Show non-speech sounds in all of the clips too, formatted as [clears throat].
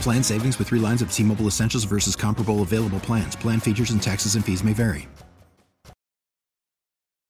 Plan savings with three lines of T Mobile Essentials versus comparable available plans. Plan features and taxes and fees may vary.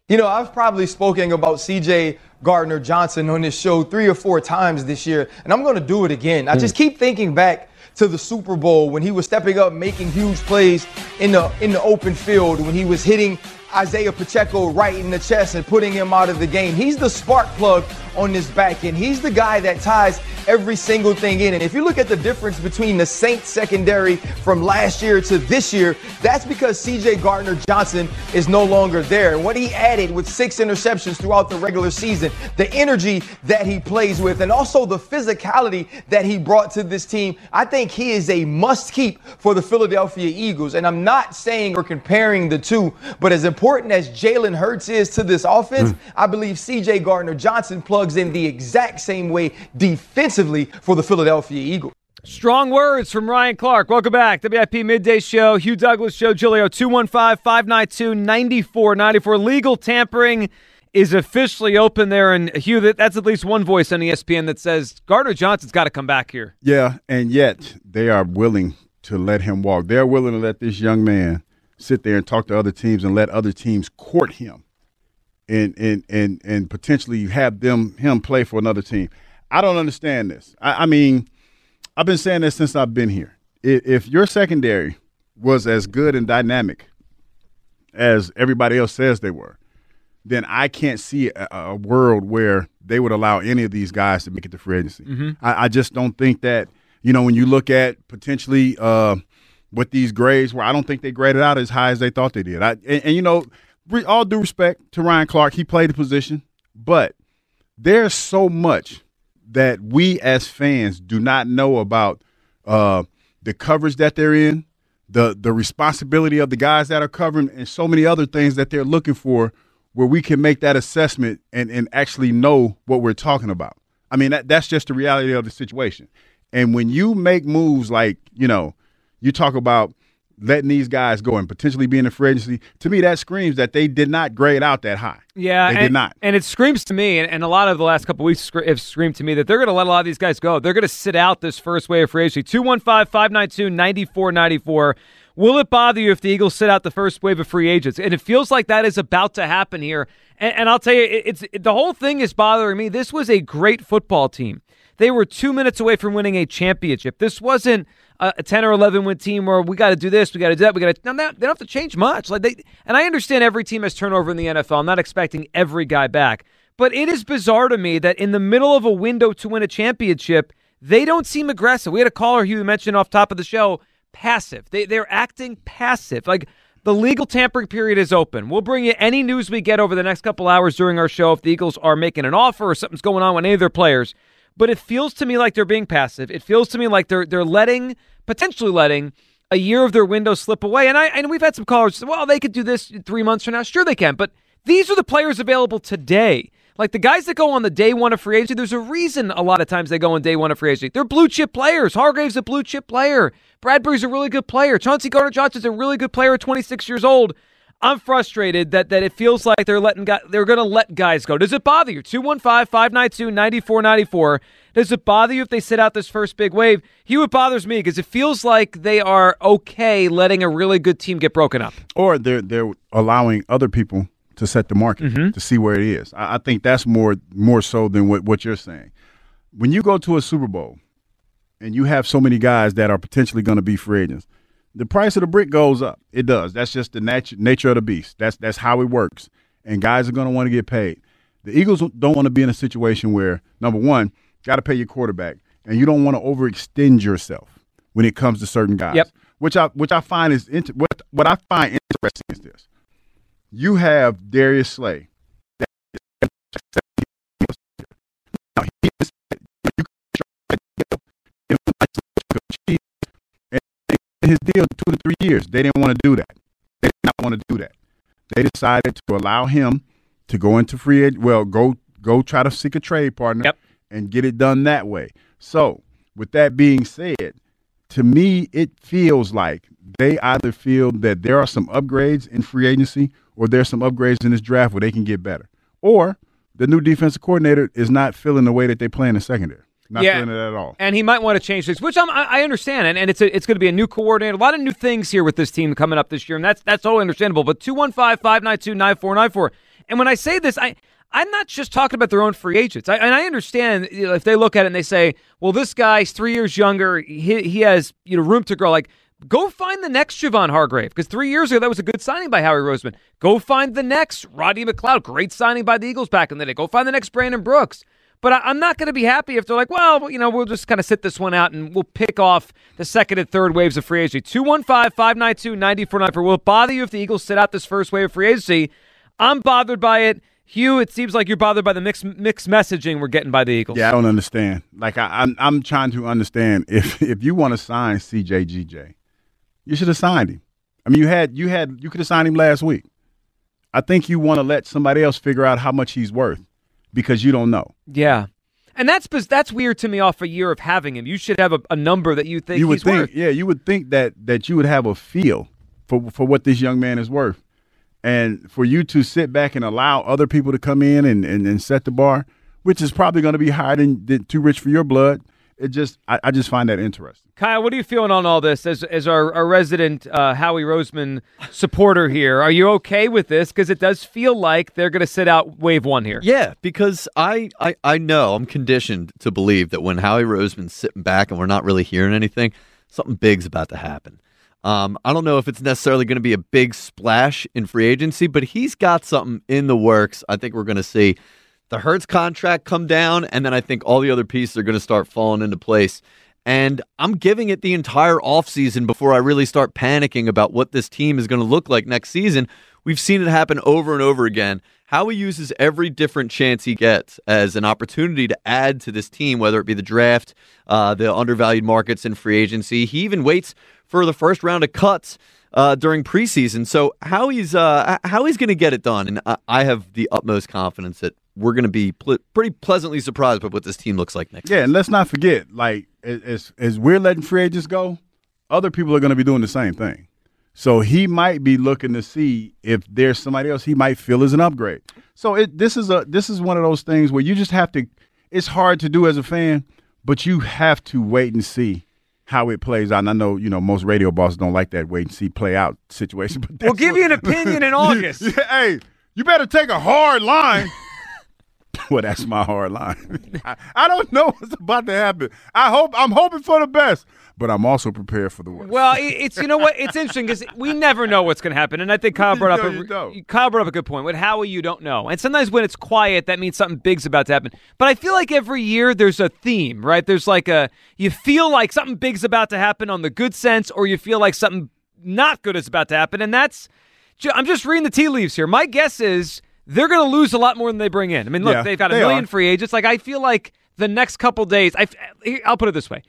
You know, I've probably spoken about CJ Gardner Johnson on this show three or four times this year, and I'm going to do it again. I hmm. just keep thinking back to the Super Bowl when he was stepping up, making huge plays in the in the open field, when he was hitting Isaiah Pacheco right in the chest and putting him out of the game. He's the spark plug on this back end. He's the guy that ties every single thing in. And if you look at the difference between the Saints secondary from last year to this year, that's because CJ Gardner Johnson is no longer there. And what he added with six interceptions throughout the regular season, the energy that he plays with, and also the physicality that he brought to this team, I think he is a must keep for the Philadelphia Eagles. And I'm not saying or comparing the two, but as important as Jalen Hurts is to this offense, mm. I believe CJ Gardner Johnson plugs in the exact same way defensively for the Philadelphia Eagles. Strong words from Ryan Clark. Welcome back. WIP Midday Show. Hugh Douglas Show. Giglio 215 592 9494. Legal tampering is officially open there. And Hugh, that's at least one voice on ESPN that says Gardner Johnson's got to come back here. Yeah, and yet they are willing to let him walk. They're willing to let this young man sit there and talk to other teams and let other teams court him and and and and potentially have them him play for another team. I don't understand this. I, I mean, I've been saying this since I've been here. If, if your secondary was as good and dynamic as everybody else says they were, then I can't see a, a world where they would allow any of these guys to make it to free agency. Mm-hmm. I, I, just don't think that. You know, when you look at potentially uh, with these grades, where I don't think they graded out as high as they thought they did. I, and, and you know, all due respect to Ryan Clark, he played the position, but there's so much that we as fans do not know about uh, the coverage that they're in, the the responsibility of the guys that are covering, and so many other things that they're looking for, where we can make that assessment and and actually know what we're talking about. I mean, that, that's just the reality of the situation. And when you make moves like you know, you talk about letting these guys go and potentially being a free agency, to me that screams that they did not grade out that high. Yeah, they and, did not. And it screams to me, and, and a lot of the last couple weeks have screamed to me that they're going to let a lot of these guys go. They're going to sit out this first wave of free agency. 215 592 9494. Will it bother you if the Eagles sit out the first wave of free agents? And it feels like that is about to happen here. And, and I'll tell you, it, it's it, the whole thing is bothering me. This was a great football team. They were two minutes away from winning a championship. This wasn't a 10 or 11 win team where we got to do this, we got to do that, we got to. Now they don't have to change much. Like they, and I understand every team has turnover in the NFL. I'm not expecting every guy back, but it is bizarre to me that in the middle of a window to win a championship, they don't seem aggressive. We had a caller who mentioned off top of the show passive. They they're acting passive. Like the legal tampering period is open. We'll bring you any news we get over the next couple hours during our show if the Eagles are making an offer or something's going on with any of their players but it feels to me like they're being passive. It feels to me like they're they're letting potentially letting a year of their window slip away. And I and we've had some callers say, well, they could do this three months from now. Sure, they can, but these are the players available today. Like the guys that go on the day one of free agency, there's a reason a lot of times they go on day one of free agency. They're blue chip players. Hargrave's a blue chip player. Bradberry's a really good player. Chauncey Gardner Johnson's a really good player at 26 years old. I'm frustrated that that it feels like they're letting guys, they're going to let guys go. Does it bother you? 215-592-9494. Does it bother you if they sit out this first big wave? Hugh, it bothers me because it feels like they are okay letting a really good team get broken up. Or they're they're allowing other people to set the market mm-hmm. to see where it is. I, I think that's more more so than what, what you're saying. When you go to a Super Bowl, and you have so many guys that are potentially going to be free agents, the price of the brick goes up. It does. That's just the nat- nature of the beast. That's that's how it works. And guys are going to want to get paid. The Eagles don't want to be in a situation where number one, got to pay your quarterback, and you don't want to overextend yourself when it comes to certain guys. Yep. Which I which I find is inter- what what I find interesting is this: you have Darius Slay. Now, he his deal two to three years. They didn't want to do that. They did not want to do that. They decided to allow him to go into free ag- well, go go try to seek a trade partner Yep. and get it done that way. So, with that being said, to me, it feels like they either feel that there are some upgrades in free agency or there's some upgrades in this draft where they can get better. Or the new defensive coordinator is not feeling the way that they play in the secondary. Not Yeah. feeling it at all. and he might want to change things, which I'm, I I understand, and, and it's a, it's going to be a new coordinator, a lot of new things here with this team coming up this year, and that's that's totally understandable. But 215-592-9494. and when I say this, I I'm not just talking about their own free agents, I, and I understand you know, if they look at it and they say, well, this guy's three years younger, he he has you know room to grow, like. Go find the next Javon Hargrave because three years ago that was a good signing by Howie Roseman. Go find the next Rodney McLeod, great signing by the Eagles back in the day. Go find the next Brandon Brooks. But I, I'm not going to be happy if they're like, well, you know, we'll just kind of sit this one out and we'll pick off the second and third waves of free agency. 215 592 9494. Will it bother you if the Eagles sit out this first wave of free agency? I'm bothered by it. Hugh, it seems like you're bothered by the mixed, mixed messaging we're getting by the Eagles. Yeah, I don't understand. Like I, I'm, I'm trying to understand if if you want to sign CJGJ, you should have signed him. I mean, you had you had you could have signed him last week. I think you want to let somebody else figure out how much he's worth because you don't know. Yeah. And that's that's weird to me off a year of having him. You should have a, a number that you think you would he's think, worth. yeah, you would think that that you would have a feel for for what this young man is worth, and for you to sit back and allow other people to come in and and, and set the bar, which is probably going to be higher than, than too rich for your blood. It just, I, I just find that interesting. Kyle, what are you feeling on all this as as our, our resident uh, Howie Roseman supporter here? Are you okay with this? Because it does feel like they're going to sit out wave one here. Yeah, because I, I I know I'm conditioned to believe that when Howie Roseman's sitting back and we're not really hearing anything, something big's about to happen. Um, I don't know if it's necessarily going to be a big splash in free agency, but he's got something in the works. I think we're going to see the Hurts contract come down, and then I think all the other pieces are going to start falling into place. And I'm giving it the entire offseason before I really start panicking about what this team is going to look like next season. We've seen it happen over and over again. Howie uses every different chance he gets as an opportunity to add to this team, whether it be the draft, uh, the undervalued markets, and free agency. He even waits for the first round of cuts uh, during preseason. So Howie's uh, Howie's going to get it done, and I, I have the utmost confidence that we're going to be pl- pretty pleasantly surprised by what this team looks like next. Yeah, and let's not forget, like as as we're letting free agents go, other people are going to be doing the same thing. So he might be looking to see if there's somebody else he might feel is an upgrade. So it this is a this is one of those things where you just have to. It's hard to do as a fan, but you have to wait and see how it plays out. And I know you know most radio bosses don't like that wait and see play out situation. But We'll give what- you an opinion in [laughs] August. Yeah, hey, you better take a hard line. [laughs] [laughs] well, that's my hard line. [laughs] I, I don't know what's about to happen. I hope I'm hoping for the best, but I'm also prepared for the worst. Well, it- [laughs] it's you know what it's interesting because we never know what's going to happen, and I think Kyle brought up a. Kyle brought up a good point. With Howie, you don't know, and sometimes when it's quiet, that means something big's about to happen. But I feel like every year there's a theme, right? There's like a you feel like something big's about to happen on the good sense, or you feel like something not good is about to happen, and that's I'm just reading the tea leaves here. My guess is they're going to lose a lot more than they bring in. I mean, look, Yeah, they've got a they million are. free agents. Like I feel like the next couple days, I I'll put it this way.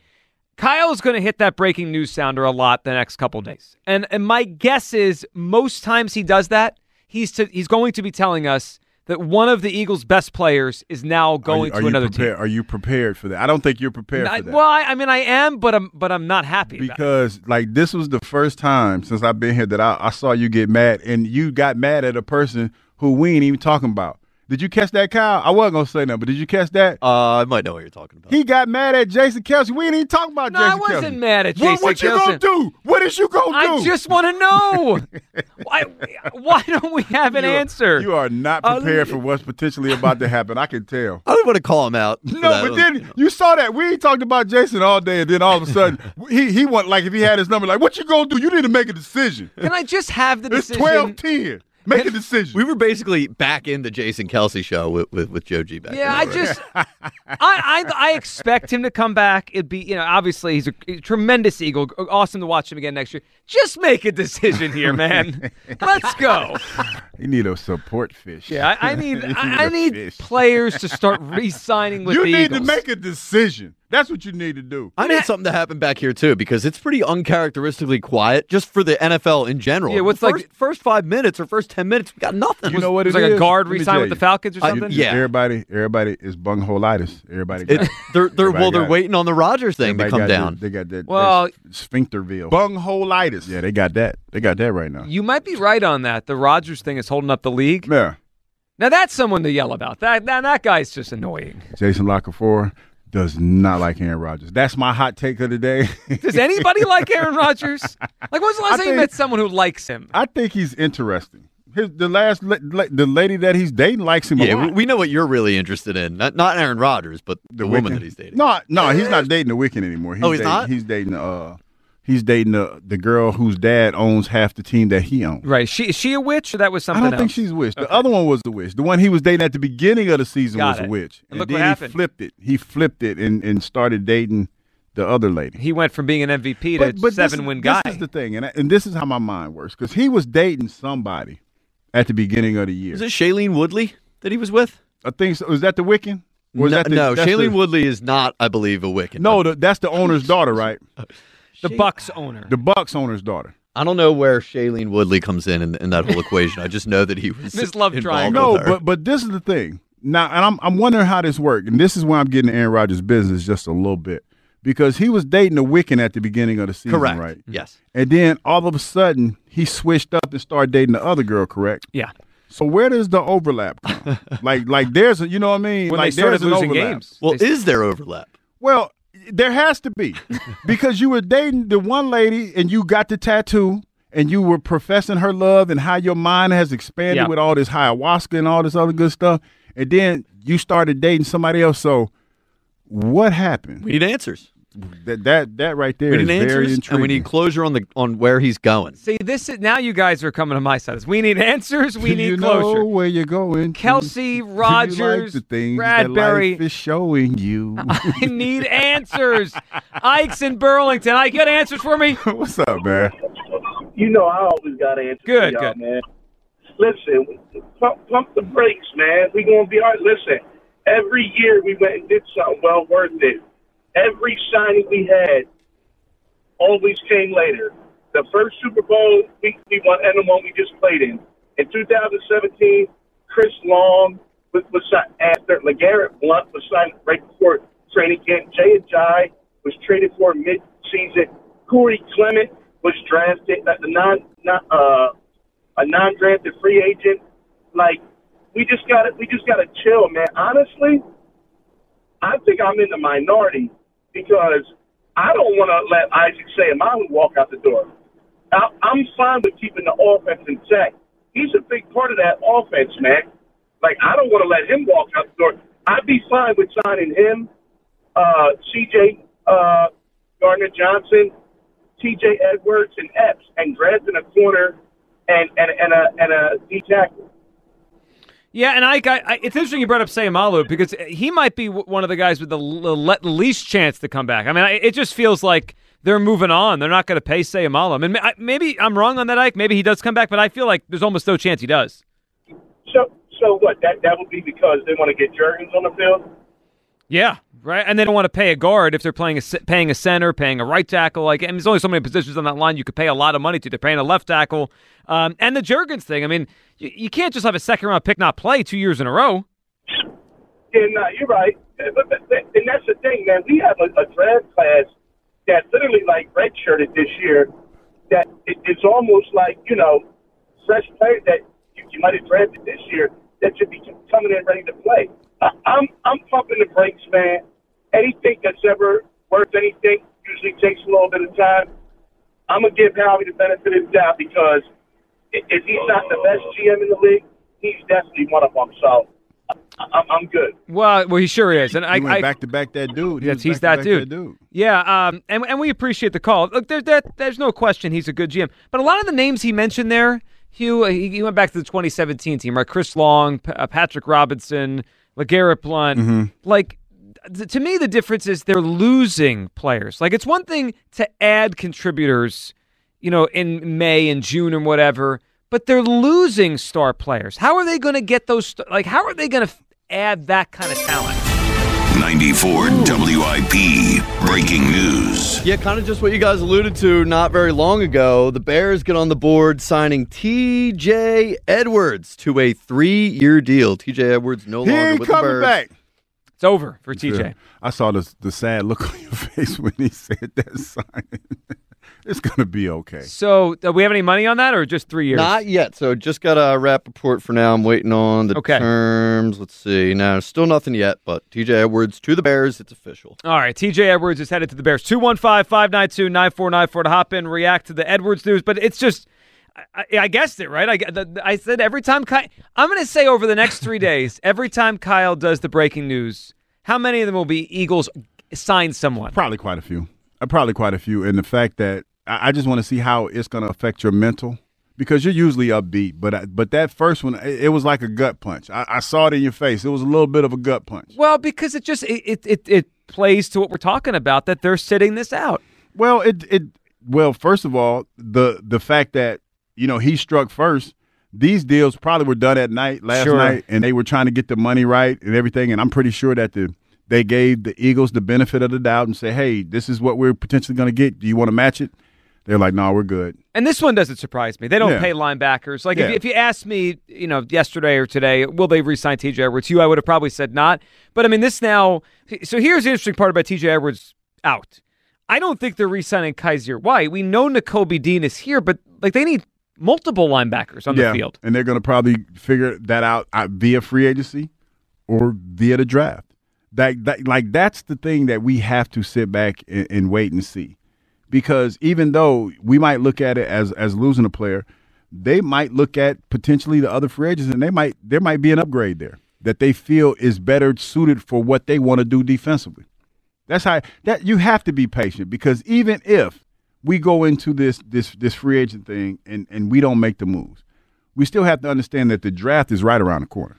Kyle's going to hit that breaking news sounder a lot the next couple days. And and my guess is most times he does that, he's to, he's going to be telling us that one of the Eagles' best players is now are going you, are to another prepared? team. Are you prepared for that? I don't think you're prepared I- for that. well, I, I mean, I am, but I'm but I'm not happy about it. because like this was the first time since I've been here that I, I saw you get mad, and you got mad at a person who we ain't even talking about. Did you catch that, Kyle? I wasn't gonna say nothing, but did you catch that? Uh, I might know what you're talking about. He got mad at Jason Kelce. We ain't even talking about Jason. No, I wasn't Kelce. mad at What- Jason What, you gonna do? What is you gonna do? I just want to know. [laughs] why, why don't we have an You are- answer? You are not Uh, prepared for what's potentially about to happen. I can tell. I don't want to call him out. No, but then [laughs] you saw that we ain't talked about Jason all day, and then all of a sudden [laughs] he he went like if he had his number, like what you gonna do? You need to make a decision. Can I just have the It's decision? 12-10. Make a decision. we were basically back in the Jason Kelce show with, with, with Joe G back Yeah, I just, I, I, I expect him to come back. It'd be, you know, obviously he's a, a tremendous Eagle. Awesome to watch him again next year. Just make a decision here, man. [laughs] Let's go. you need a support fish. Yeah, I, I need, [laughs] You I, I a need fish. players to start re-signing [laughs] with You the need to make a decision. That's what you need to do. I need something to happen back here too because it's pretty uncharacteristically quiet just for the NFL in general. Yeah, what's first, like- first five minutes or first ten minutes, we got nothing. You know what was it like a guard Let me re-sign tell with the. Falcons or I- something. yeah. Everybody, everybody is bungholitis. Everybody. It, they're they're well, Everybody they're waiting on the Rodgers thing to come down. that- they got that. Well- that sphincterville. Bungholitis. Yeah, they got that. They got that right now. You might be right on that. The Rodgers thing is holding up the league. Yeah. Now that's someone to yell about. That that, that guy's just annoying. Jason La Canfora does not like Aaron Rodgers. That's my hot take of the day. Does anybody like Aaron Rodgers? Like, when was the last I time you met someone who likes him? I think he's interesting. His, the last la- la- the lady that he's dating likes him a Yeah, lot. we, we know what you're really interested in. Not not Aaron Rodgers, but the, woman that he's dating. No, no, he's not dating the Wiccan anymore. He's Oh, he's dating, not? He's dating uh, he's dating the the girl whose dad owns half the team that he owns. Right? She is she a witch or that was something I don't else? think she's a witch. The other one was the witch. The one he was dating at the beginning of the season Got was it. a witch. And look then what he happened. flipped it. He flipped it and, and started dating the other lady. He went from being an MVP to this seven is- win guy. This is the thing, and I, and this is how my mind works because he was dating somebody at the beginning of the year. Is it Shailene Woodley that he was with? I think so. Is that the Wiccan? Or is no, that the, no that's Shailene the- Woodley is not, I believe, a Wiccan. No, the, that's the owner's [laughs] daughter, right? The Bucks owner. The Bucks owner's daughter. I don't know where Shailene Woodley comes in, in in that whole equation. I just know that he was [laughs] Miss Love involved Triangle. with No, her. but but this is the thing. Now, and I'm I'm wondering how this worked, and this is where I'm getting Aaron Rodgers' business just a little bit because he was dating a Wiccan at the beginning of the season, correct. right? Yes. And then all of a sudden he switched up and started dating the other girl, correct? yeah. So where does the overlap come? [laughs] like like there's a you know what I mean? When like they started there's an losing overlap. games. Well, They- is there overlap? Well, there has to be because you were dating the one lady and you got the tattoo and you were professing her love and how your mind has expanded Yeah. with all this ayahuasca and all this other good stuff. And then you started dating somebody else. So what happened? We need answers. That that that right there We is need very answers, intriguing. and we need closure on the on where he's going. See, this is now you guys are coming to my side. We need answers. We need you closure. know where you're going. Kelce, Do you like Rodgers, the things Bradberry. that life is showing you. [laughs] I need answers. Ike's in Burlington. I you got answers for me? [laughs] What's up, man? You know, I always got answers Good, for y'all, good. man. Listen, pump, pump the brakes, man. We gonna be all right. Listen, every year we went and did something well worth it. Every signing we had always came later. The first Super Bowl we, we won, and the one we just played in. In 2017, Chris Long was, was signed after LeGarrette Blunt was signed right before training camp. Jay Ajayi was traded for mid-season. Corey Clement was drafted the uh, a non-drafted free agent. Like we just got we just got to chill, man. Honestly, I think I'm in the minority because I don't want to let Isaac Seumalo walk out the door. I, I'm fine with keeping the offense in check. He's a big part of that offense, man. Like I don't want to let him walk out the door. I'd be fine with signing him, uh, C.J. Uh, Gardner Johnson, T.J. Edwards, and Epps, and drafting a corner and and and a and a D tackle. Yeah, and Ike, I, I, it's interesting you brought up Seumalo because he might be one of the guys with the least chance to come back. I mean, I, it just feels like they're moving on. They're not going to pay Seumalo. I mean, I- maybe I'm wrong on that, Ike. Maybe he does come back, but I feel like there's almost no chance he does. So so what? That that would be because they want to get Jurgens on the field. Yeah, right. And they don't want to pay a guard if they're playing a paying a center, paying a right tackle. Like, and there's only so many positions on that line you could pay a lot of money to. They're paying a left tackle, um, and the Jurgens thing. I mean, you, you can't just have a second round pick not play two years in a row. Yeah, no, you're right. Uh, and that's the thing, man. We have a, a draft class that literally like redshirted this year. That it, it's almost like you know fresh players that you, you might have drafted this year that should be coming in ready to play. I, I'm I'm pumping the brakes, man. Anything that's ever worth anything usually takes a little bit of time. I'm gonna give Howie the benefit of the doubt because if he's not the best GM in the league, he's definitely one of them. So I- I'm, I'm good. Well, well, he sure is, and I, He went I back to back that dude. He Yes, he's that to back dude. Yeah, um, and and we appreciate the call. Look, there's that. There's no question he's a good GM. But a lot of the names he mentioned there, Hugh, uh, he, he went back to the 2017 team, right? Chris Long, P- uh, Patrick Robinson, Legarrette Blunt. Mm-hmm. Like, th- to me, the difference is they're losing players. Like, it's one thing to add contributors, you know, in May and June or whatever, but they're losing star players. How are they going to get those? St- like, how are they going to f- add that kind of talent? 94 WIP breaking news. Yeah, kind of just what you guys alluded to not very long ago. The Bears get on the board signing TJ Edwards to a three year deal. TJ Edwards no He longer ain't with the coming Bears. back. It's over for TJ. I saw the the sad look on your [laughs] face when he said that sign. [laughs] [laughs] it's gonna be okay. So, do we have any money on that, or just three years? Not yet. So just got a wrap report for now. I'm waiting on the Okay. terms. Let's see. Now, still nothing yet, but TJ Edwards to the Bears. It's official. All right, TJ Edwards is headed to the Bears. 215 592 9494 to hop in, react to the Edwards news. But it's just, I, I- I guessed it, right? I, the, I said every time Kyle, I'm going to say over the next three [laughs] days, every time Kyle does the breaking news, how many of them will be Eagles sign someone? Probably quite a few. Uh, probably quite a few. And the fact that I, I just want to see how it's going to affect your mental because you're usually upbeat, but I, but that first one, it, it was like a gut punch. I, I saw it in your face. It was a little bit of a gut punch. Well, because it just, it, it, it, it plays to what we're talking about that they're sitting this out. Well, it it well, first of all, the the fact that you know he struck first. These deals probably were done at night last Sure. night, and they were trying to get the money right and everything. And I'm pretty sure that the they gave the Eagles the benefit of the doubt and say, "Hey, this is what we're potentially going to get. Do you want to match it?" They're like, "No, we're good." And this one doesn't surprise me. They don't Yeah. pay linebackers. Like if, Yeah. if you asked me, you know, yesterday or today, will they re-sign T.J. Edwards? You, I would have probably said not. But I mean, this now. So here's the interesting part about T.J. Edwards out. I don't think they're re-signing Kyzir White. We know Nakobe Dean is here, but like they need multiple linebackers on yeah, the field. and they're going to probably figure that out uh, via free agency or via the draft. That, that like that's the thing that we have to sit back and, and wait and see, because even though we might look at it as as losing a player, they might look at potentially the other free agents, and they might there might be an upgrade there that they feel is better suited for what they want to do defensively. That's how that you have to be patient because even if we go into this this this free agent thing and and we don't make the moves, we still have to understand that the draft is right around the corner.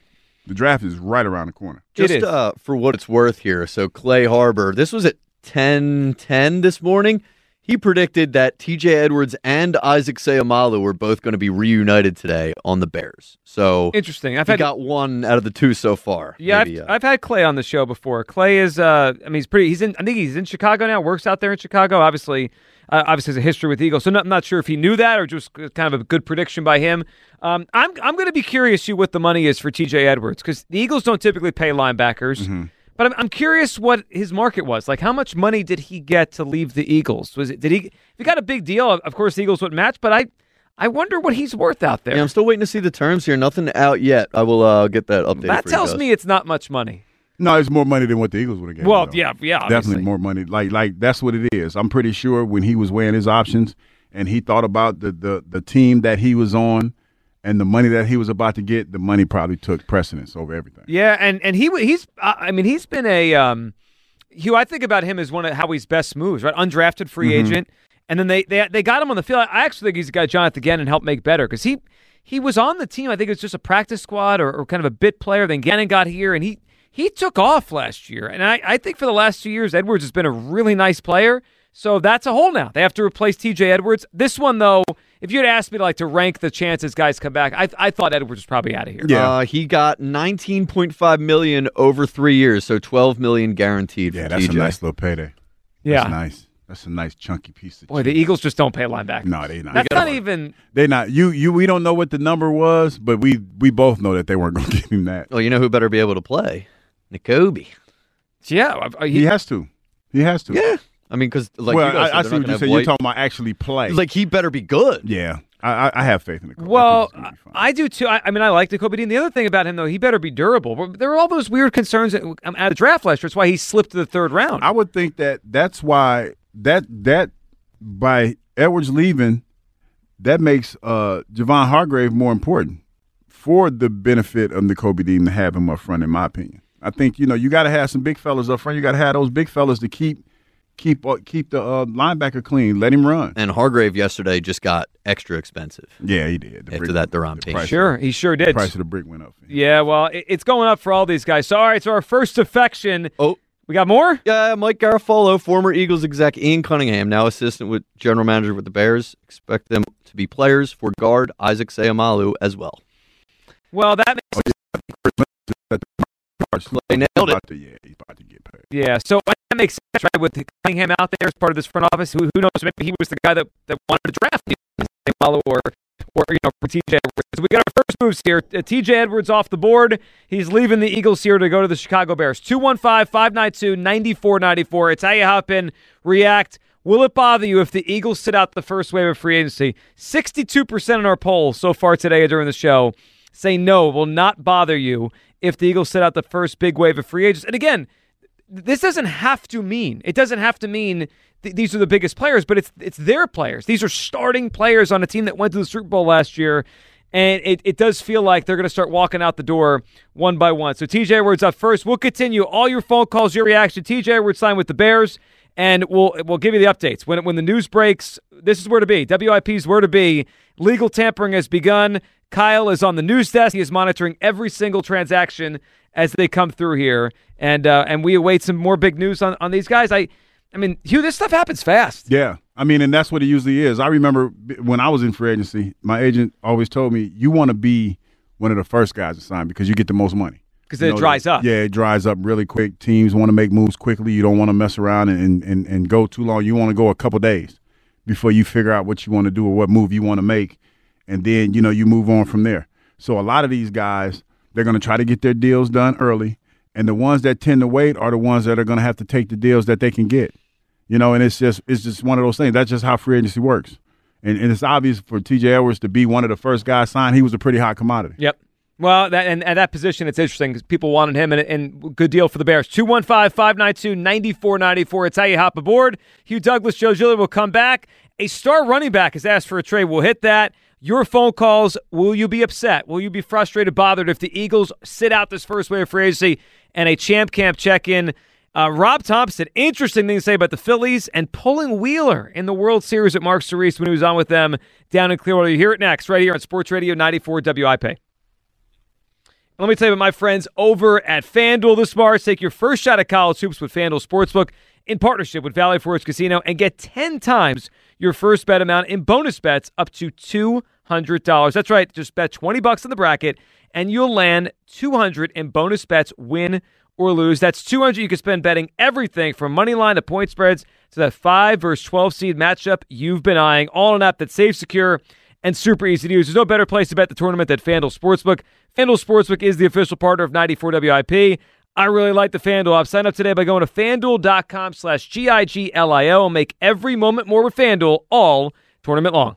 The draft is right around the corner. Just uh, for what it's worth here. So Clay Harbor, this was at 10:10 this morning. He predicted that TJ Edwards and Isaac Seumalo were both going to be reunited today on the Bears. So Interesting. I've he had got one out of the two so far. Yeah, Maybe, I've, uh, I've had Clay on the show before. Clay is, uh, I mean, he's pretty. He's in. I think he's in Chicago now. Works out there in Chicago. Obviously, uh, obviously has a history with the Eagles. So not, I'm not sure if he knew that or just kind of a good prediction by him. Um, I'm I'm going to be curious you what the money is for T.J. Edwards because the Eagles don't typically pay linebackers. But I'm, I'm curious what his market was. Like, how much money did he get to leave the Eagles? Was it did he? If he got a big deal, of course the Eagles would match. But I, I wonder what he's worth out there. yeah, I'm still waiting to see the terms here. Nothing out yet. I will uh, get that update. that for you tells guys. me it's not much money. No, it's more money than what the Eagles would have given. Well, though. yeah, yeah, obviously. definitely more money. Like like that's what it is. I'm pretty sure when he was weighing his options and he thought about the the the team that he was on and the money that he was about to get, the money probably took precedence over everything. Yeah, and and he he's I mean he's been a um, Hugh. I think about him as one of Howie's best moves, right? Undrafted free Mm-hmm. agent, and then they they they got him on the field. I actually think he's a guy Jonathan Gannon helped make better because he he was on the team. I think it was just a practice squad or, or kind of a bit player. Then Gannon got here and he he took off last year, and I I think for the last two years Edwards has been a really nice player. So that's a hole now. They have to replace T.J. Edwards. This one though, if you'd asked me to like to rank the chances guys come back, I I thought Edwards was probably out of here. Yeah. Uh, he got 19.5 million over three years, so 12 million guaranteed. Yeah, that's TJ. a nice little payday. Yeah. That's nice. That's a nice chunky piece of Boy, the. Eagles just don't pay linebackers. No, they not. That's not even. They not. You you. We don't know what the number was, but we we both know that they weren't [laughs] going to give him that. Well, you know who better be able to play? Nakobe. Yeah, uh, He, he, has to. He has to. Yeah, I mean, because like well, you guys I, I see they're what you gonna said. You're talking about actually play. Like he better be good. yeah. I, I have faith in the Kobe. Well, I, I do too. I, I, mean, I like Nakobe Dean. The other thing about him, though, he better be durable. There are all those weird concerns at, um, at the draft last year. That's why he slipped to the third round. I would think that that's why that that by Edwards leaving, that makes uh, Javon Hargrave more important for the benefit of Nakobe Dean to have him up front, in my opinion. I think you know you got to have some big fellas up front. You got to have those big fellas to keep keep uh, keep the uh, linebacker clean. Let him run. And Hargrave yesterday just got extra expensive. Yeah, he did. The after brick, that Duran piece. Sure, he sure did. The price of the brick went up. Yeah, well, it's going up for all these guys. So, all right, so our first defection. Oh. We got more? Yeah, Mike Garafolo, former Eagles exec Ian Cunningham, now assistant with general manager with the Bears. Expect them to be players for guard Isaac Seumalo as well. Well, that makes oh, they nailed it. To, yeah, he's about to get paid. Yeah, so that makes sense, right? With Cunningham out there as part of this front office, who, who knows? Maybe he was the guy that, that wanted to draft Seumalo or or you know for TJ Edwards. So we got our first moves here. Uh, TJ Edwards off the board. He's leaving the Eagles here to go to the Chicago Bears. 215-592-9494. It's how you hop in, react. Will it bother you if the Eagles sit out the first wave of free agency? 62% in our poll so far today during the show say no, will not bother you if the Eagles set out the first big wave of free agents. And again, this doesn't have to mean it doesn't have to mean th- these are the biggest players, but it's it's their players. These are starting players on a team that went to the Super Bowl last year. And it, it does feel like they're going to start walking out the door one by one. So TJ Edwards up first. We'll continue all your phone calls, your reaction. TJ Edwards signed with the Bears, and we'll we'll give you the updates when when the news breaks. This is where to be. WIP's where to be. Legal tampering has begun. Kyle is on the news desk. He is monitoring every single transaction as they come through here, and uh, and we await some more big news on, on these guys. I, I mean, Hugh, this stuff happens fast. Yeah, I mean, and that's what it usually is. I remember when I was in free agency, my agent always told me, "You want to be one of the first guys to sign because you get the most money." Because it dries up. Yeah, it dries up really quick. Teams want to make moves quickly. You don't want to mess around and, and, and go too long. You want to go a couple days before you figure out what you want to do or what move you want to make and then you know you move on from there. So a lot of these guys, they're going to try to get their deals done early, and the ones that tend to wait are the ones that are going to have to take the deals that they can get. You know, and it's just it's just one of those things. That's just how free agency works. And, and it's obvious for T.J. Edwards to be one of the first guys signed. He was a pretty hot commodity. Yep. Well, that, and at that position, it's interesting because people wanted him, and, and good deal for the Bears. 215 592 9494. It's how you hop aboard. Hugh Douglas, Joe Giglio will come back. A star running back has asked for a trade. We'll hit that. Your phone calls, will you be upset? Will you be frustrated, bothered if the Eagles sit out this first wave of free agency and a champ camp check in? Uh, Rob Thomson, interesting thing to say about the Phillies and pulling Wheeler in the World Series at Marks and Reese when he was on with them down in Clearwater. You hear it next, right here on Sports Radio 94 WIP. Let me tell you about my friends over at FanDuel this March. Take your first shot at college hoops with FanDuel Sportsbook in partnership with Valley Forge Casino and get 10 times your first bet amount in bonus bets up to $200. That's right. Just bet 20 bucks in the bracket and you'll land 200 in bonus bets win or lose. That's 200 you can spend betting everything from money line to point spreads to that 5 versus 12 seed matchup you've been eyeing. All in an app that's safe, secure, and super easy to use. There's no better place to bet the tournament than FanDuel Sportsbook. FanDuel Sportsbook is the official partner of 94 WIP. I really like the FanDuel app. Sign up today by going to fanduel.com slash G-I-G-L-I-O and make every moment more with FanDuel all tournament long.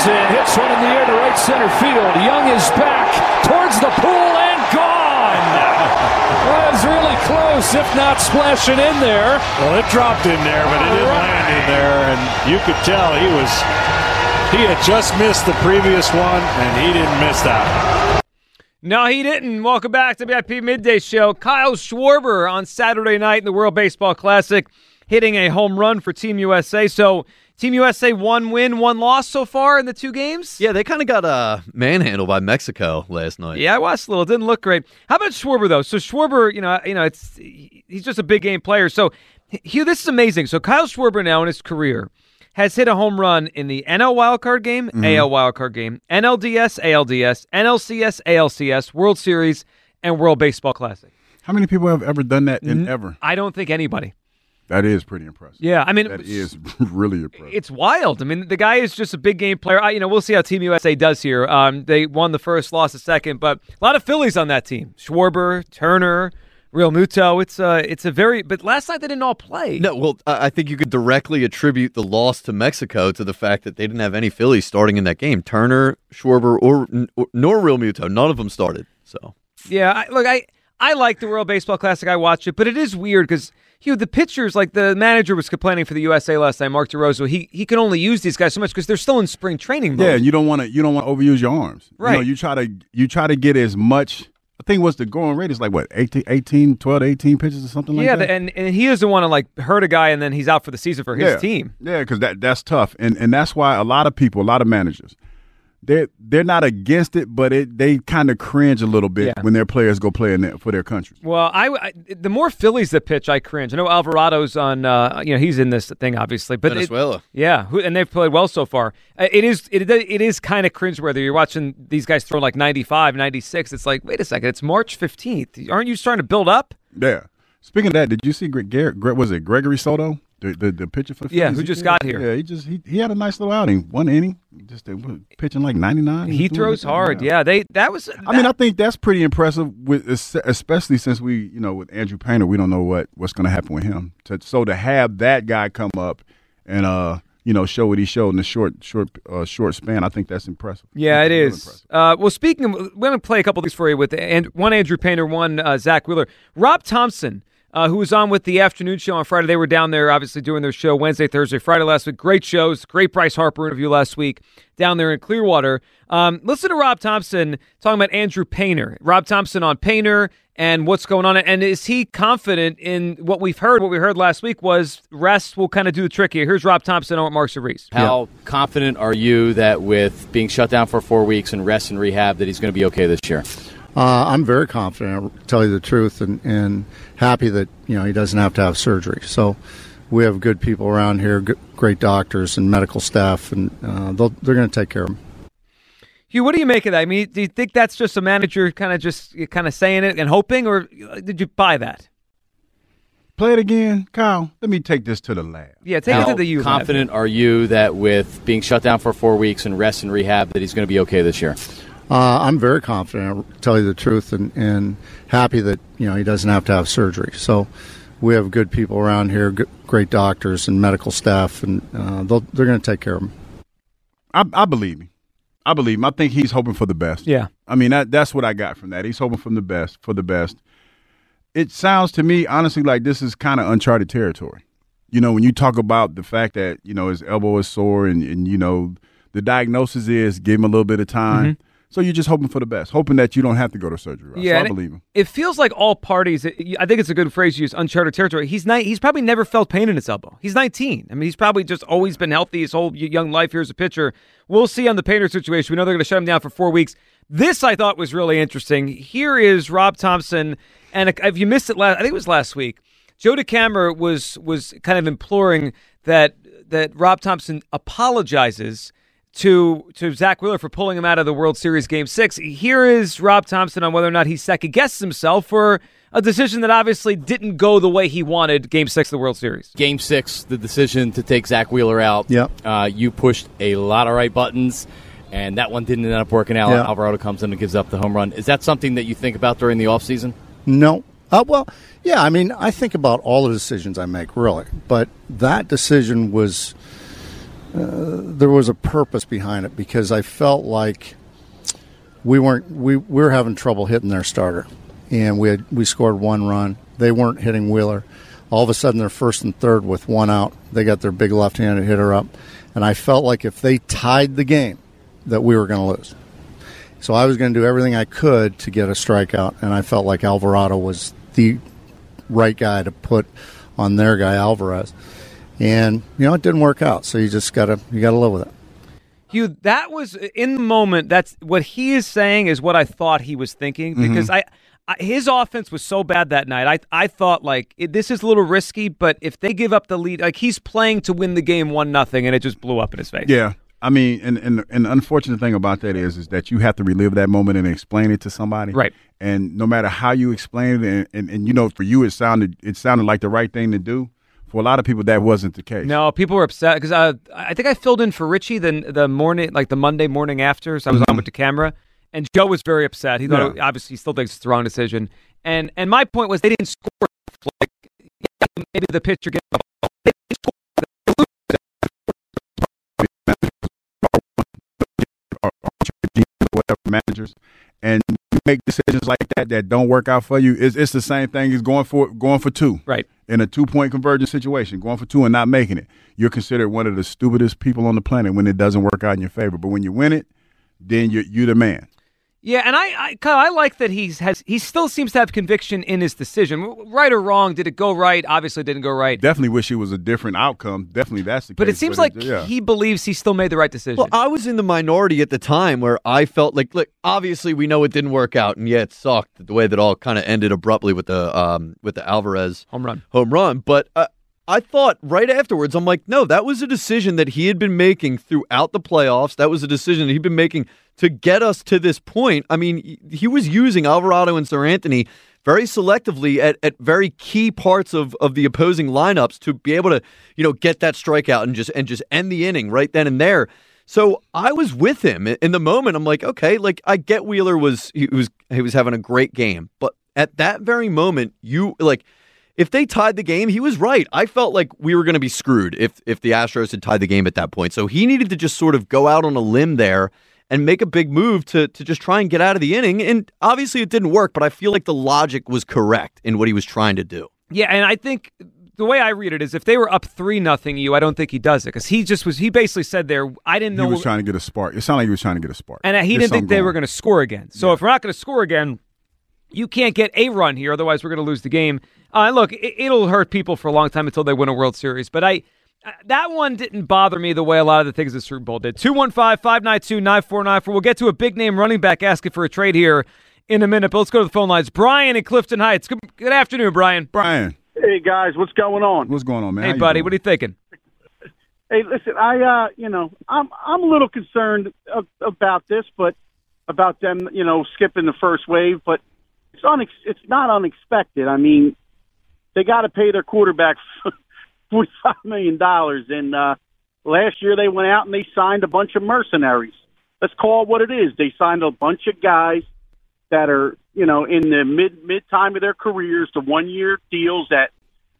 Leans in, hits one in the air to right center field. Young is back towards the pool and gone. [laughs] Was really close, if not splashing in there. Well, it dropped in there, but it didn't land in there, and you could tell he was. He had just missed the previous one, and he didn't miss that. No, he didn't. Welcome back to WIP Midday Show. Kyle Schwarber on Saturday night in the World Baseball Classic hitting a home run for Team USA. So Team USA one win, one loss so far in the two games. Yeah, they kind of got uh, manhandled by Mexico last night. Yeah, I watched a little. Didn't look great. How about Schwarber though? So Schwarber, you know, you know, it's he's just a big game player. So Hugh, this is amazing. So Kyle Schwarber now in his career has hit a home run in the NL wildcard game, Mm-hmm. AL wildcard game, NLDS, ALDS, NLCS, ALCS, World Series, and World Baseball Classic. How many people have ever done that in ever? I don't think anybody. That is pretty impressive. Yeah, I mean, that is [laughs] really impressive. It's wild. I mean, the guy is just a big game player. I, you know, we'll see how Team USA does here. Um, they won the first, lost the second, but a lot of Phillies on that team: Schwarber, Turner, Realmuto. It's a, it's a very. But last night they didn't all play. No, well, I I think you could directly attribute the loss to Mexico to the fact that they didn't have any Phillies starting in that game. Turner, Schwarber, or, or nor Realmuto, none of them started. So Yeah, I, look, I I like the World Baseball Classic. I watched it, but it is weird because Hugh, the pitchers, like the manager was complaining for the USA last night, Mark DeRosa. He he can only use these guys so much because they're still in spring training mode. Yeah, and you don't want to you don't want to overuse your arms. You, know, Right. you try to you try to get as much. I think what's the going rate is like what 18, 18 12 to 18 pitches or something like yeah, that. Yeah, and and he doesn't want to like hurt a guy and then he's out for the season for his yeah. team. Yeah, because that that's tough, and and that's why a lot of people, a lot of managers, they they're not against it, but it they kind of cringe a little bit Yeah. when their players go play in their, for their country. Well, I, I- the more Phillies that pitch, I cringe. I know Alvarado's on, uh, you know, he's in this thing obviously, but it- Venezuela. yeah, who, and they've played well so far. Uh, It is it, it is kind of cringeworthy. You're watching these guys throw like 95, 96. It's like, wait a second, it's March 15th. Aren't you starting to build up? Yeah. Speaking of that, did you see Gre- Garrett, was it Gregory Soto, the the, the pitcher for the Yeah, Phillies? who He- just got here. Yeah, he just he, he had a nice little outing, one inning, just uh, pitching like ninety nine. He throws hard. Yeah, they that was. I mean, I think that's pretty impressive, with especially since we, you know, with Andrew Painter, we don't know what what's going to happen with him. To, so to have that guy come up and uh, you know, show what he showed in the short short uh, short span, I think that's impressive. Yeah, it That's real is. Uh, well, speaking of, we're going to play a couple of these for you with and one Andrew Painter, one uh, Zack Wheeler, Rob Thomson. Uh, who was on with the afternoon show on Friday? They were down there, obviously doing their show Wednesday, Thursday, Friday last week. Great shows, great Bryce Harper interview last week down there in Clearwater. Um, listen to Rob Thomson talking about Andrew Painter. Rob Thomson on Painter and what's going on, and is he confident in what we've heard? What we heard last week was rest will kind of do the trick here. Here's Rob Thomson on Marks and Reese. How confident are you that with being shut down for four weeks and rest and rehab, that he's going to be okay this year? Uh, I'm very confident. I'll tell you the truth, and, and happy that you know he doesn't have to have surgery. So we have good people around here, g- great doctors and medical staff, and uh, they'll, they're going to take care of him. Hugh, what do you make of that? I mean, do you think that's just a manager kind of just kind of saying it and hoping, or did you buy that? Play it again, Kyle. Let me take this to the lab. Yeah, take How it to the U. lab. confident are you that with being shut down for four weeks and rest and rehab, that he's going to be okay this year? Uh, I'm very confident. I'll tell you the truth, and, and happy that you know he doesn't have to have surgery. So we have good people around here, g- great doctors and medical staff, and uh, they'll, they're going to take care of him. I, I believe him. I believe him. I think he's hoping for the best. Yeah. I mean, that, that's what I got from that. He's hoping from the best for the best. It sounds to me, honestly, like this is kind of uncharted territory. You know, when you talk about the fact that you know his elbow is sore, and, and you know the diagnosis is give him a little bit of time. Mhm. So you're just hoping for the best, hoping that you don't have to go to surgery. Ross. Yeah, so I believe him. It feels like all parties. I think it's a good phrase to use. Uncharted territory. He's ni- He's probably never felt pain in his elbow. He's 19. I mean, he's probably just always been healthy his whole young life here as a pitcher. We'll see on the Painter situation. We know they're going to shut him down for four weeks. This I thought was really interesting. Here is Rob Thomson, and if you missed it last, I think it was last week. Joe DeCamara was was kind of imploring that that Rob Thomson apologizes to to Zack Wheeler for pulling him out of the World Series Game Six. Here is Rob Thomson on whether or not he second guesses himself for a decision that obviously didn't go the way he wanted. Game Six of the World Series. Game six, the decision to take Zack Wheeler out. Yep. Uh, you pushed a lot of right buttons, and that one didn't end up working out. Yeah. Alvarado comes in and gives up the home run. Is that something that you think about during the offseason? No. Uh, well, yeah. I mean, I think about all the decisions I make, really, but that decision was Uh, there was a purpose behind it because I felt like we weren't we, we were having trouble hitting their starter, and we had we scored one run. They weren't hitting Wheeler. All of a sudden, they're first and third with one out. They got their big left-handed hitter up, and I felt like if they tied the game, that we were going to lose. So I was going to do everything I could to get a strikeout, and I felt like Alvarado was the right guy to put on their guy Alvarez. And you know it didn't work out, so you just gotta you gotta live with it. Hugh, that was in the moment. That's what he is saying is what I thought he was thinking mm-hmm. because I, I his offense was so bad that night. I I thought like it, this is a little risky, but if they give up the lead, like he's playing to win the game one nothing, and it just blew up in his face. Yeah. I mean, and, and and the unfortunate thing about that is, is that you have to relive that moment and explain it to somebody, Right. And no matter how you explain it, and, and, and you know, for you, it sounded it sounded like the right thing to do. For a lot of people, that wasn't the case. No, people were upset because uh, I think I filled in for Ritchie the the morning, like the Monday morning after. So I was on with DeCamara, and Joe was very upset. He thought Mm-hmm. Yeah. obviously he still thinks it's the wrong decision. And and my point was they didn't score. Like yeah, maybe the pitcher didn't score. managers, and make decisions like that that don't work out for you. It's, it's the same thing as going for going for two, right? In a two point conversion situation, going for two and not making it, you're considered one of the stupidest people on the planet when it doesn't work out in your favor. But when you win it, then you're you the man. Yeah, and I, I, Kyle, I like that he's has he still seems to have conviction in his decision, right or wrong. Did it go right? Obviously, it didn't go right. Definitely wish it was a different outcome. Definitely that's the But case. it seems like yeah. he believes he still made the right decision. Well, I was in the minority at the time where I felt like, look, obviously we know it didn't work out, and yeah, it sucked the way that all kind of ended abruptly with the um with the Alvarez home run. home run. But uh, I thought right afterwards, I'm like, no, that was a decision that he had been making throughout the playoffs. That was a decision that he'd been making to get us to this point. I mean, he- was using Alvarado and Seranthony very selectively at, at very key parts of, of the opposing lineups to be able to, you know, get that strikeout and just and just end the inning right then and there. So I was with him in the moment. I'm like, okay, like I get Wheeler was he was he was having a great game, but at that very moment, you like if they tied the game, he was right. I felt like we were going to be screwed if if the Astros had tied the game at that point. So he needed to just sort of go out on a limb there and make a big move to to just try and get out of the inning. And obviously it didn't work, but I feel like the logic was correct in what he was trying to do. Yeah, and I think the way I read it is if they were up three nothing you, I don't think he does it because he just was. He basically said there, I didn't know he was trying to get a spark. It sounded like he was trying to get a spark, and he There's didn't think something they were going to score again. So if we're not going to score again, you can't get a run here. Otherwise, we're going to lose the game. Uh, look, it, it'll hurt people for a long time until they win a World Series. But I. uh, That one didn't bother me the way a lot of the things the Super Bowl did. 215 592 9494. We'll get to a big name running back asking for a trade here in a minute. But let's go to the phone lines. Brian in Clifton Heights. Good, good afternoon, Brian. Brian. Hey guys, what's going on? What's going on, man? Hey, you buddy. doing? What are you thinking? Hey, listen, I uh, you know, I'm I'm a little concerned of, about this, but about them, you know, skipping the first wave, but it's unex- it's not unexpected. I mean, they got to pay their quarterback [laughs] forty five million dollars, and uh, last year they went out and they signed a bunch of mercenaries. Let's call it what it is. They signed a bunch of guys that are, you know, in the mid mid time of their careers, the one year deals that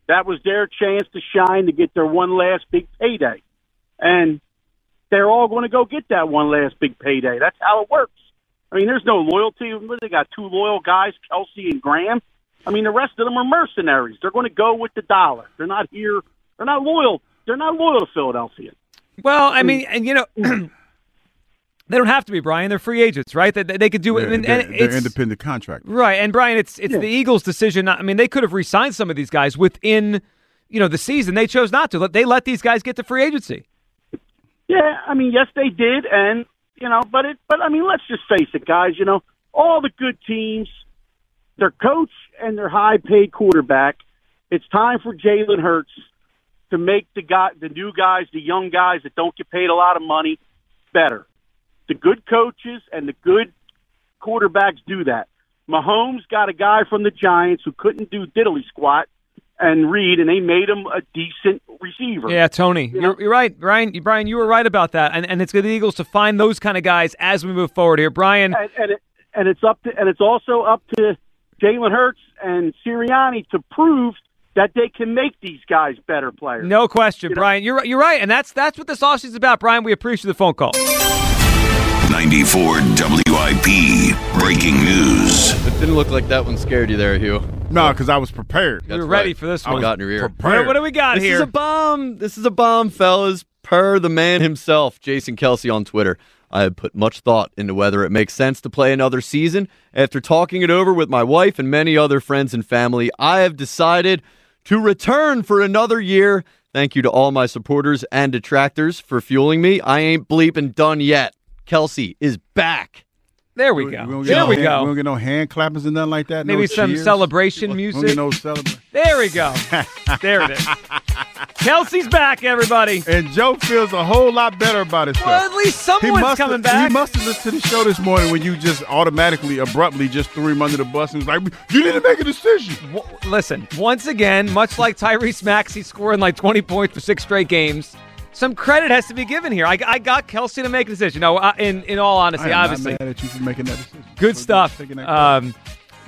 that was their chance to shine to get their one last big payday. And they're all going to go get that one last big payday. That's how it works. I mean, there's no loyalty. They got two loyal guys, Kelce and Graham. I mean, the rest of them are mercenaries. They're going to go with the dollar. They're not here They're not loyal. They're not loyal to Philadelphia. Well, I mean, and you know, [clears throat] they don't have to be Brian. They're free agents, right? They, they could do it. They're, and, they're- and they're independent contractors. Right, and Brian, it's it's the Eagles' decision. Not, I mean, they could have re-signed some of these guys within, you know, the season. They chose not to. They let these guys get to free agency. Yeah, I mean, yes, they did, and you know, but it, but I mean, let's just face it, guys. You know, all the good teams, their coach and their high-paid quarterback. It's time for Jalen Hurts to make the guy, the new guys, the young guys that don't get paid a lot of money, better. The good coaches and the good quarterbacks do that. Mahomes got a guy from the Giants who couldn't do diddly squat and read, and they made him a decent receiver. Yeah, Tony, you're, you're right, Brian. Brian, you were right about that, and and it's good the Eagles to find those kind of guys as we move forward here. Brian, and, and, it, and it's up to and it's also up to Jalen Hurts and Sirianni to prove that they can make these guys better players. no question, Brian. You're you're right, and that's that's what this offseason is about, Brian. We appreciate the phone call. 94 WIP. Breaking news. It didn't look like that one scared you there, Hugh. No, because I was prepared. We were ready for this I one. got in your ear. What, what do we got this is a bomb. This is a bomb, fellas. Per the man himself, Jason Kelce on Twitter. I have put much thought into whether it makes sense to play another season. After talking it over with my wife and many other friends and family, I have decided to return for another year. Thank you to all my supporters and detractors for fueling me. I ain't bleeping done yet. Kelce is back. There we go. don't get There no we hand- go. We don't get no hand clappings and nothing like that. no Maybe some cheers. celebration We don't music. get no celebration. [laughs] There we go. there it is. [laughs] Kelce's back, everybody. And Joe feels a whole lot better about himself. Well, at least someone's he must coming have, back. He must have listened to the show this morning when you just automatically, abruptly just threw him under the bus and was like, "You need to make a decision." W- Listen, once again, much like Tyrese Maxey scoring like 20 points for six straight games, some credit has to be given here. I, I got Kelce to make a decision. No, uh, in in all honesty, I am obviously, not mad at you for making that decision. good stuff. that Um,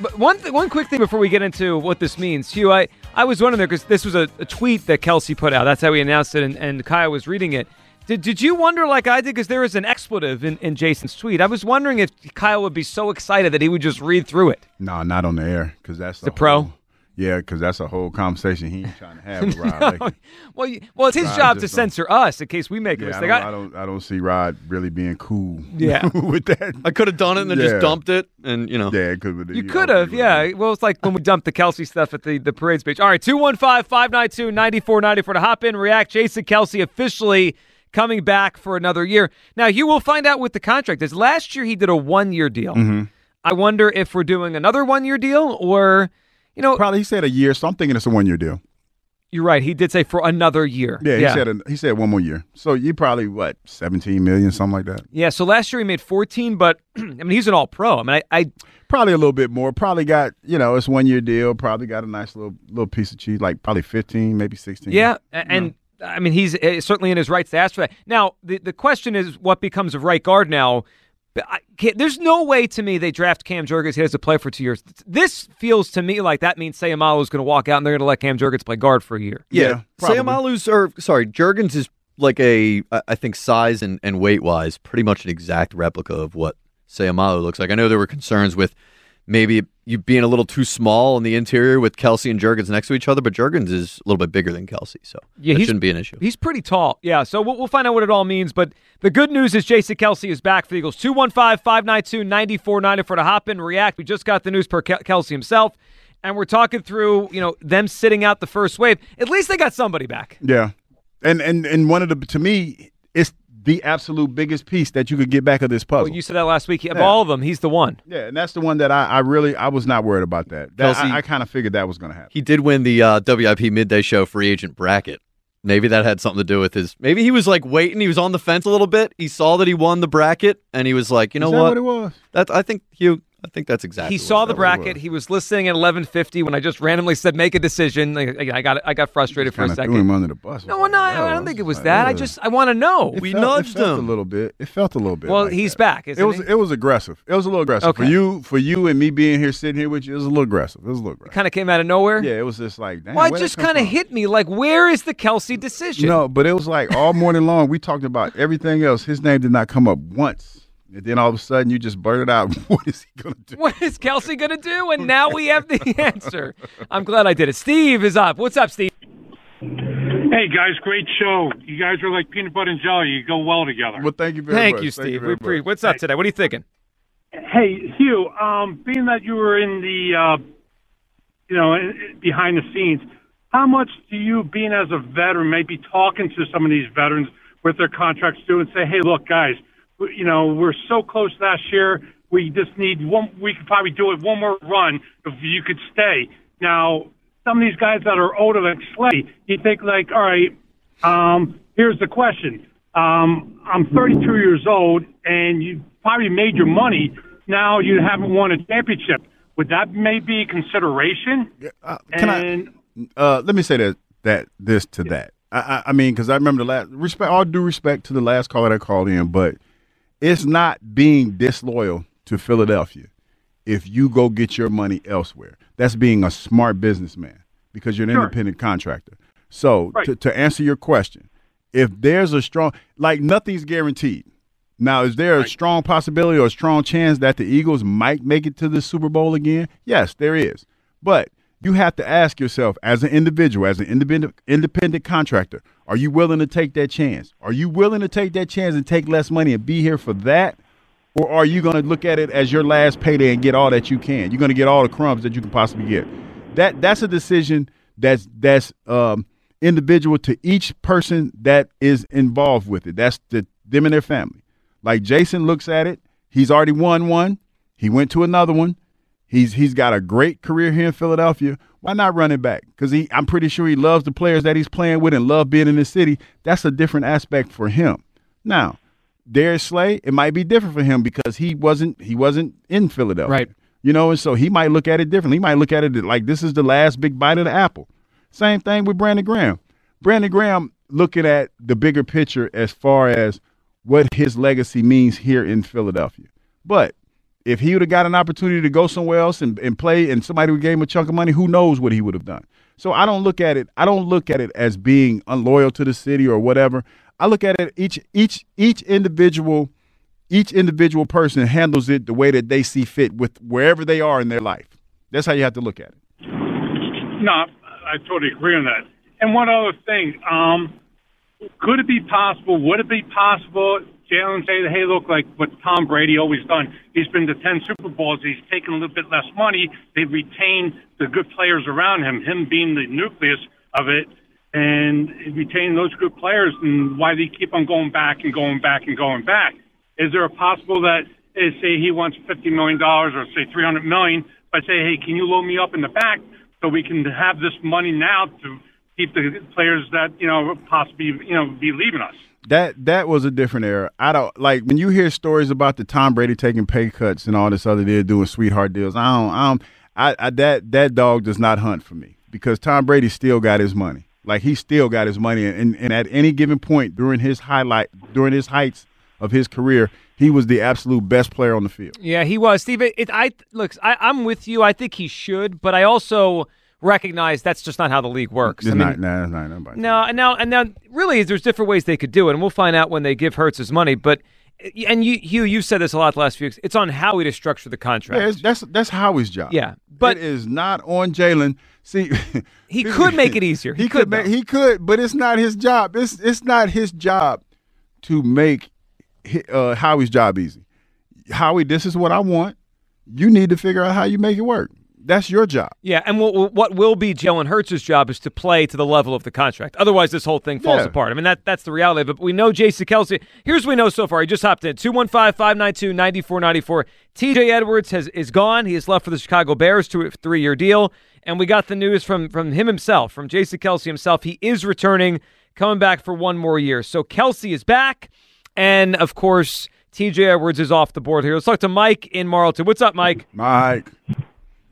but one th- one quick thing before we get into what this means, Hugh, I, I was wondering because this was a, a tweet that Kelce put out. That's how he announced it, and, and Kyle was reading it. Did, did you wonder like I did because there was an expletive in, in Jason's tweet? I was wondering if Kyle would be so excited that he would just read through it. No, not on the air because that's The a pro? Whole- yeah, because that's a whole conversation he ain't trying to have with [laughs] Rod. No. Like, well, you- well, it's his Rod job to censor us in case we make a yeah, I mistake. don't, I- I don't, I don't see Rod really being cool. [laughs] Yeah. with that. I could have done it and then Yeah. just dumped it, and you know. Yeah, it could. You could have, yeah. Well, it's like when we dumped the Kelce stuff at the, the parade speech. All right, 215 592 9494 to hop in, react. Jason Kelce officially coming back for another year. Now, you will find out what the contract is. Last year, he did a one year deal. Mm-hmm. I wonder if we're doing another one year deal or, you know. Probably he said a year, so I'm thinking it's a one year deal. You're right. He did say for another year. Yeah, he said a, he said one more year. So you probably what 17 million, something like that. Yeah, so last year he made 14, but [clears throat] I mean, he's an all pro. I mean, I, I Probably a little bit more. Probably got you know it's one year deal. Probably got a nice little little piece of cheese, like probably 15, maybe 16. Yeah, and I mean he's uh, certainly in his rights to ask for that. Now the the question is what becomes of right guard now. But I There's no way to me they draft Cam Jurgens. He has to play for two years. This feels to me like that means Seumalo is going to walk out and they're going to let Cam Jurgens play guard for a year. Yeah, Seumalo's or sorry, Jurgens is like a I think size and, and weight wise pretty much an exact replica of what Seumalo looks like. I know there were concerns with maybe you being a little too small in the interior with Kelce and Jurgens next to each other, but Jurgens is a little bit bigger than Kelce, so Yeah, that shouldn't be an issue. He's pretty tall. Yeah, so we'll, we'll find out what it all means. But the good news is Jason Kelce is back for the Eagles. 215 592 9494 to hop in react. We just got the news per Kelce himself. And we're talking through, you know, them sitting out the first wave. At least they got somebody back. Yeah, and and and one of the to me it's the absolute biggest piece that you could get back of this puzzle. Well, you said that last week. Of Yeah. all of them, he's the one. yeah, and that's the one that I, I really I was not worried about that. that Kelce- I, I kind of figured that was going to happen. He did win the uh, WIP midday show free agent bracket. Maybe that had something to do with his. Maybe he was like waiting. He was on the fence a little bit. He saw that he won the bracket, and he was like, you know Is that what? what it was? That I think Hugh. I think that's exactly. He what saw the bracket. He was listening at 11:50 when I just randomly said make a decision. Like, I got I got frustrated for a Kind of second. threw him under the bus. No, no, I don't think it was that. I just I want to know. It felt, it felt a little bit. It felt a little bit. Well, like he's that. back. Isn't It was he? it was aggressive. It was a little aggressive for you for you and me being here sitting here with you. It was a little aggressive. It was a little aggressive. kind of came out of nowhere. Yeah, it was just like damn. well, it just kind of hit me like, where is the Kelce decision? No, but it was like all morning long we talked about everything else. His name did not come up once. And then all of a sudden you just blurted out, [laughs] "What is he gonna do?" What is Kelce going to do? And now we have the [laughs] answer. I'm glad I did it. Steve is up. What's up, Steve? Hey Hey guys, great show. You guys are like peanut butter and jelly. You go well together. Well, thank you very Thank much. you, Thank Steve. very we pre- much. What's up today? What are you thinking? Hey Hugh, um, being that you were in the, uh, you know, behind the scenes, how much do you, being as a veteran, maybe talking to some of these veterans with their contracts due and say, hey, look, guys, we- you know, we're so close last year. We just need one. We could probably do it one more run if you could stay. Now, some of these guys that are older, like Slay, you think like, all right, um, here's the question. Um, I'm 32 years old, and you probably made your money. Now you haven't won a championship. Would that maybe be a consideration? Can and I? Uh, let me say that that this to that. I, I, I mean, because I remember the last respect. All due respect to the last caller that called in, but it's not being disloyal to Philadelphia if you go get your money elsewhere. That's being a smart businessman because you're an Sure. independent contractor. So Right. to, to answer your question, if there's a strong like nothing's guaranteed. Now, is there a strong possibility or a strong chance that the Eagles might make it to the Super Bowl again? Yes, there is. But you have to ask yourself as an individual, as an independent independent contractor, are you willing to take that chance? Are you willing to take that chance and take less money and be here for that? Or are you going to look at it as your last payday and get all that you can? You're going to get all the crumbs that you can possibly get. That that's a decision that's that's um, individual to each person that is involved with it. That's the them and their family. Like Jason looks at it, he's already won one. He went to another one. He's he's got a great career here in Philadelphia. Why not run it back? Because he, I'm pretty sure he loves the players that he's playing with and love being in the city. That's a different aspect for him. Now, Darius Slay, it might be different for him because he wasn't he wasn't in Philadelphia, Right. You know, and so he might look at it differently. He might look at it like this is the last big bite of the apple. Same thing with Brandon Graham. Brandon Graham looking at the bigger picture as far as what his legacy means here in Philadelphia. But if he would have got an opportunity to go somewhere else and, and play and somebody would gave him a chunk of money, who knows what he would have done. So I don't look at it I don't look at it as being unloyal to the city or whatever. I look at it each each each individual each individual person handles it the way that they see fit with wherever they are in their life. That's how you have to look at it. No, I totally agree on that. And one other thing, um, could it be possible? Would it be possible? Jalen say, "Hey, look, like what Tom Brady always done. He's been to ten Super Bowls. He's taken a little bit less money. They've retained the good players around him. Him being the nucleus of it, and retain those good players. And why they keep on going back and going back and going back? Is there a possible that, eh, say, he wants fifty million dollars or say three hundred million, but say, hey, can you load me up in the back so we can have this money now to keep the players that you know possibly you know be leaving us? That that was a different era. I don't like when you hear stories about the Tom Brady taking pay cuts and all this other deal doing sweetheart deals. I don't. I don't. I, I that that dog does not hunt for me because Tom Brady still got his money. Like he still got his money, and, and at any given point during his highlight during his heights of his career, he was the absolute best player on the field. Yeah, he was. Steve, it, I look, I, I'm with you. I think he should, but I also recognize that's just not how the league works. It's I mean, not. It's not nobody. No, and now and now, really, there's different ways they could do it, and we'll find out when they give Hurts his money. But and you, Hugh, you've said this a lot the last few weeks. It's on Howie to structure the contract. Yeah, that's that's Howie's job. Yeah, but it is not on Jalen. See, [laughs] he could make it easier. [laughs] He, He, could. could, make, he could, but it's not his job. It's it's not his job to make uh, Howie's job easy. Howie, this is what I want. You need to figure out how you make it work. That's your job. Yeah, and what, what will be Jalen Hurts' job is to play to the level of the contract. Otherwise, this whole thing falls Yeah. apart. I mean, that that's the reality of it. But we know Jason Kelce. Here's what we know so far. He just hopped in 215 592 9494. TJ Edwards has, is gone. He is left for the Chicago Bears to a three year deal. And we got the news from, from him himself, from Jason Kelce himself. He is returning, coming back for one more year. So Kelce is back. And of course, TJ Edwards is off the board here. Let's talk to Mike in Marlton. What's up, Mike? Mike.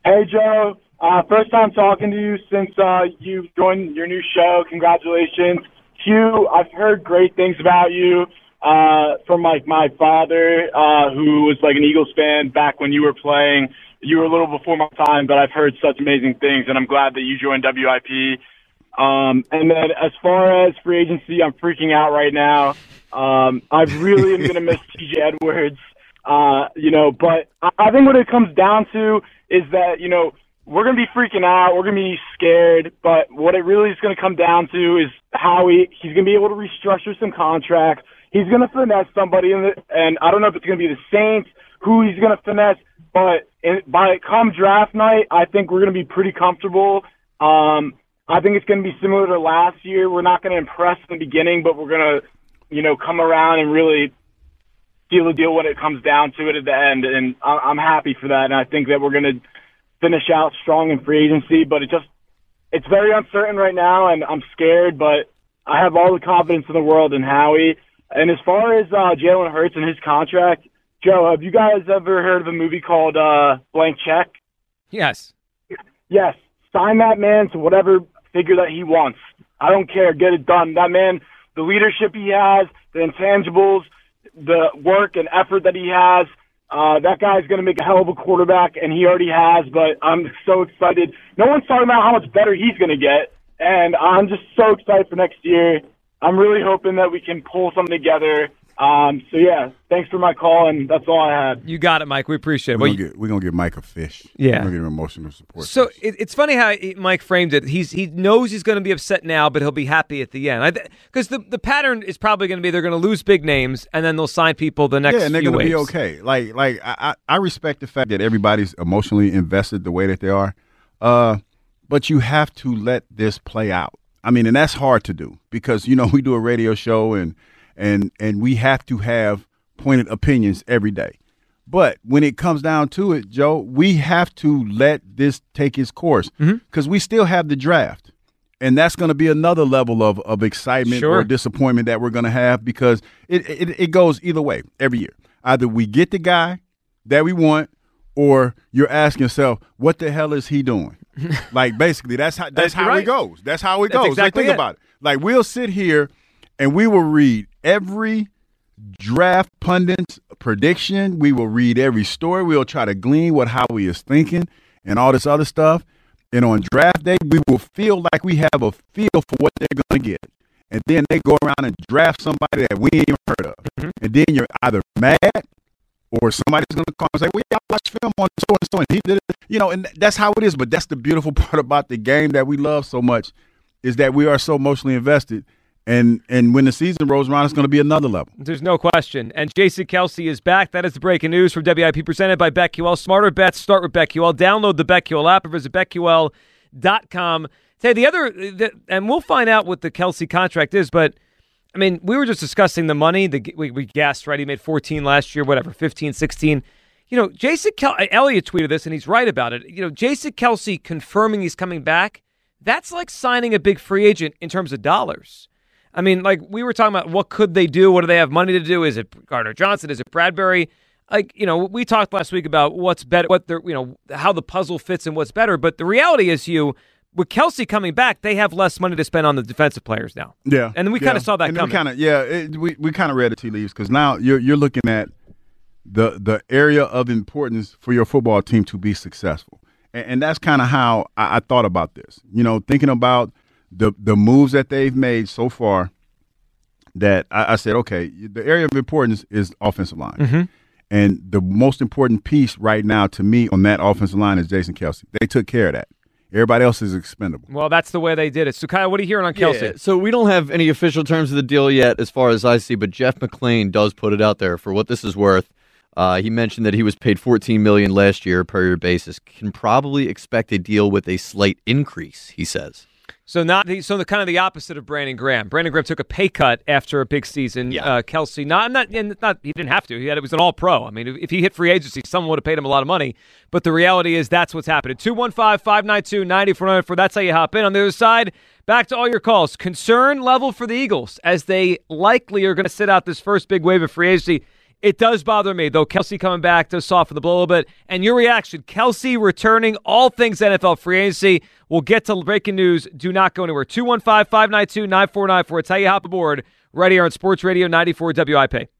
Hey, Joe. Uh, first time talking to you since uh, you've joined your new show. Congratulations. Hugh, I've heard great things about you uh, from like my father, uh, who was like an Eagles fan back when you were playing. You were a little before my time, but I've heard such amazing things, and I'm glad that you joined WIP. Um, and then as far as free agency, I'm freaking out right now. Um, I really am going to miss TJ Edwards. Uh, you know, but I, think what it comes down to is that, you know, we're going to be freaking out. We're going to be scared. But what it really is going to come down to is how he, he's going to be able to restructure some contracts. He's going to finesse somebody, in the, and I don't know if it's going to be the Saints, who he's going to finesse. But in, by come draft night, I think we're going to be pretty comfortable. Um, I think it's going to be similar to last year. We're not going to impress in the beginning, but we're going to, you know, come around and really seal the deal when it comes down to it at the end. And I- I'm happy for that. And I think that we're going to finish out strong in free agency. But it just, it's very uncertain right now, and I'm scared. But I have all the confidence in the world in Howie. And as far as uh, Jalen Hurts and his contract, Joe, have you guys ever heard of a movie called uh, Blank Check? Yes. Yes. Sign that man to whatever figure that he wants. I don't care. Get it done. That man, the leadership he has, the intangibles, the work and effort that he has, uh, that guy's going to make a hell of a quarterback, and he already has. But I'm [laughs] so excited. No one's talking about how much better he's going to get, and I'm just so excited for next year. I'm really hoping that we can pull something together. Um, so yeah, thanks for my call, and that's all I had. You got it, Mike. We appreciate it. We're Well, gonna, get, we're gonna give Mike a fish. Yeah. We're gonna give him emotional support. So it, it's funny how he- Mike framed it. He's he knows he's going to be upset now, but he'll be happy at the end. Because the the pattern is probably going to be they're going to lose big names and then they'll sign people the next yeah, and they're few gonna be okay. Like, like I, I I respect the fact that everybody's emotionally invested the way that they are, uh, but you have to let this play out. I mean, and that's hard to do because you know [laughs] we do a radio show and and and we have to have pointed opinions every day. But when it comes down to it, Joe, we have to let this take its course Mm-hmm. because we still have the draft. And that's going to be another level of, of excitement Sure. or disappointment that we're going to have because it, it, it goes either way every year. Either we get the guy that we want or you're asking yourself, what the hell is he doing? [laughs] like basically that's how that's You're how right. it goes. That's how it That's goes. exactly like think it. about it. Like we'll sit here and we will read every draft pundit's prediction. We will read every story. We'll try to glean what Howie is thinking and all this other stuff. And on draft day, we will feel like we have a feel for what they're going to get. And then they go around and draft somebody that we ain't even heard of. Mm-hmm. And then you're either mad or somebody's going to call and say, well, yeah, I watched film on so and so and he did it. You know, and that's how it is. But that's the beautiful [laughs] part about the game that we love so much is that we are so emotionally invested. And and when the season rolls around, it's going to be another level. There's no question. And Jason Kelce is back. That is the breaking news from WIP presented by BetQL. Smarter bets start with BetQL. Download the BetQL app or visit BetQL.com. Say the other, the, and we'll find out what the Kelce contract is, but I mean, we were just discussing the money. The, we, we guessed, right? He made 14 last year, whatever, 15, 16. You know, Jason Kel- Elliott tweeted this, and he's right about it. You know, Jason Kelce confirming he's coming back, that's like signing a big free agent in terms of dollars. I mean, like we were talking about what could they do? What do they have money to do? Is it Gardner Johnson? Is it Bradberry? Like, you know, we talked last week about what's better, what they're, you know, how the puzzle fits and what's better. But the reality is, you, with Kelce coming back, they have less money to spend on the defensive players now. Yeah, And we yeah. kind of saw that and coming. Kind of yeah, it, we we kind of read the tea leaves because now you're you're looking at the the area of importance for your football team to be successful, and, and that's kind of how I, I thought about this. You know, thinking about the the moves that they've made so far. That I, I said, okay, the area of importance is offensive line. Mhm. And the most important piece right now to me on that offensive line is Jason Kelce. They took care of that. Everybody else is expendable. Well, that's the way they did it. So, Kyle, what are you hearing on Kelce? Yeah, so we don't have any official terms of the deal yet, as far as I see. But Jeff McLane does put it out there for what this is worth. Uh, he mentioned that he was paid 14 million last year per year basis. Can probably expect a deal with a slight increase. He says. So not the, so the kind of the opposite of Brandon Graham. Brandon Graham took a pay cut after a big season. Uh, Kelce, not not and not he didn't have to. He had it was an All Pro. I mean, if, if he hit free agency, someone would have paid him a lot of money. But the reality is that's what's happening. 215-592-9494. That's how you hop in. On the other side, back to all your calls. Concern level for the Eagles as they likely are going to sit out this first big wave of free agency. It does bother me, though. Kelce coming back does soften the blow a little bit. And your reaction, Kelce returning, all things NFL free agency. We'll get to breaking news. Do not go anywhere. 215 592 9494. It's how you hop aboard right here on Sports Radio 94 WIP.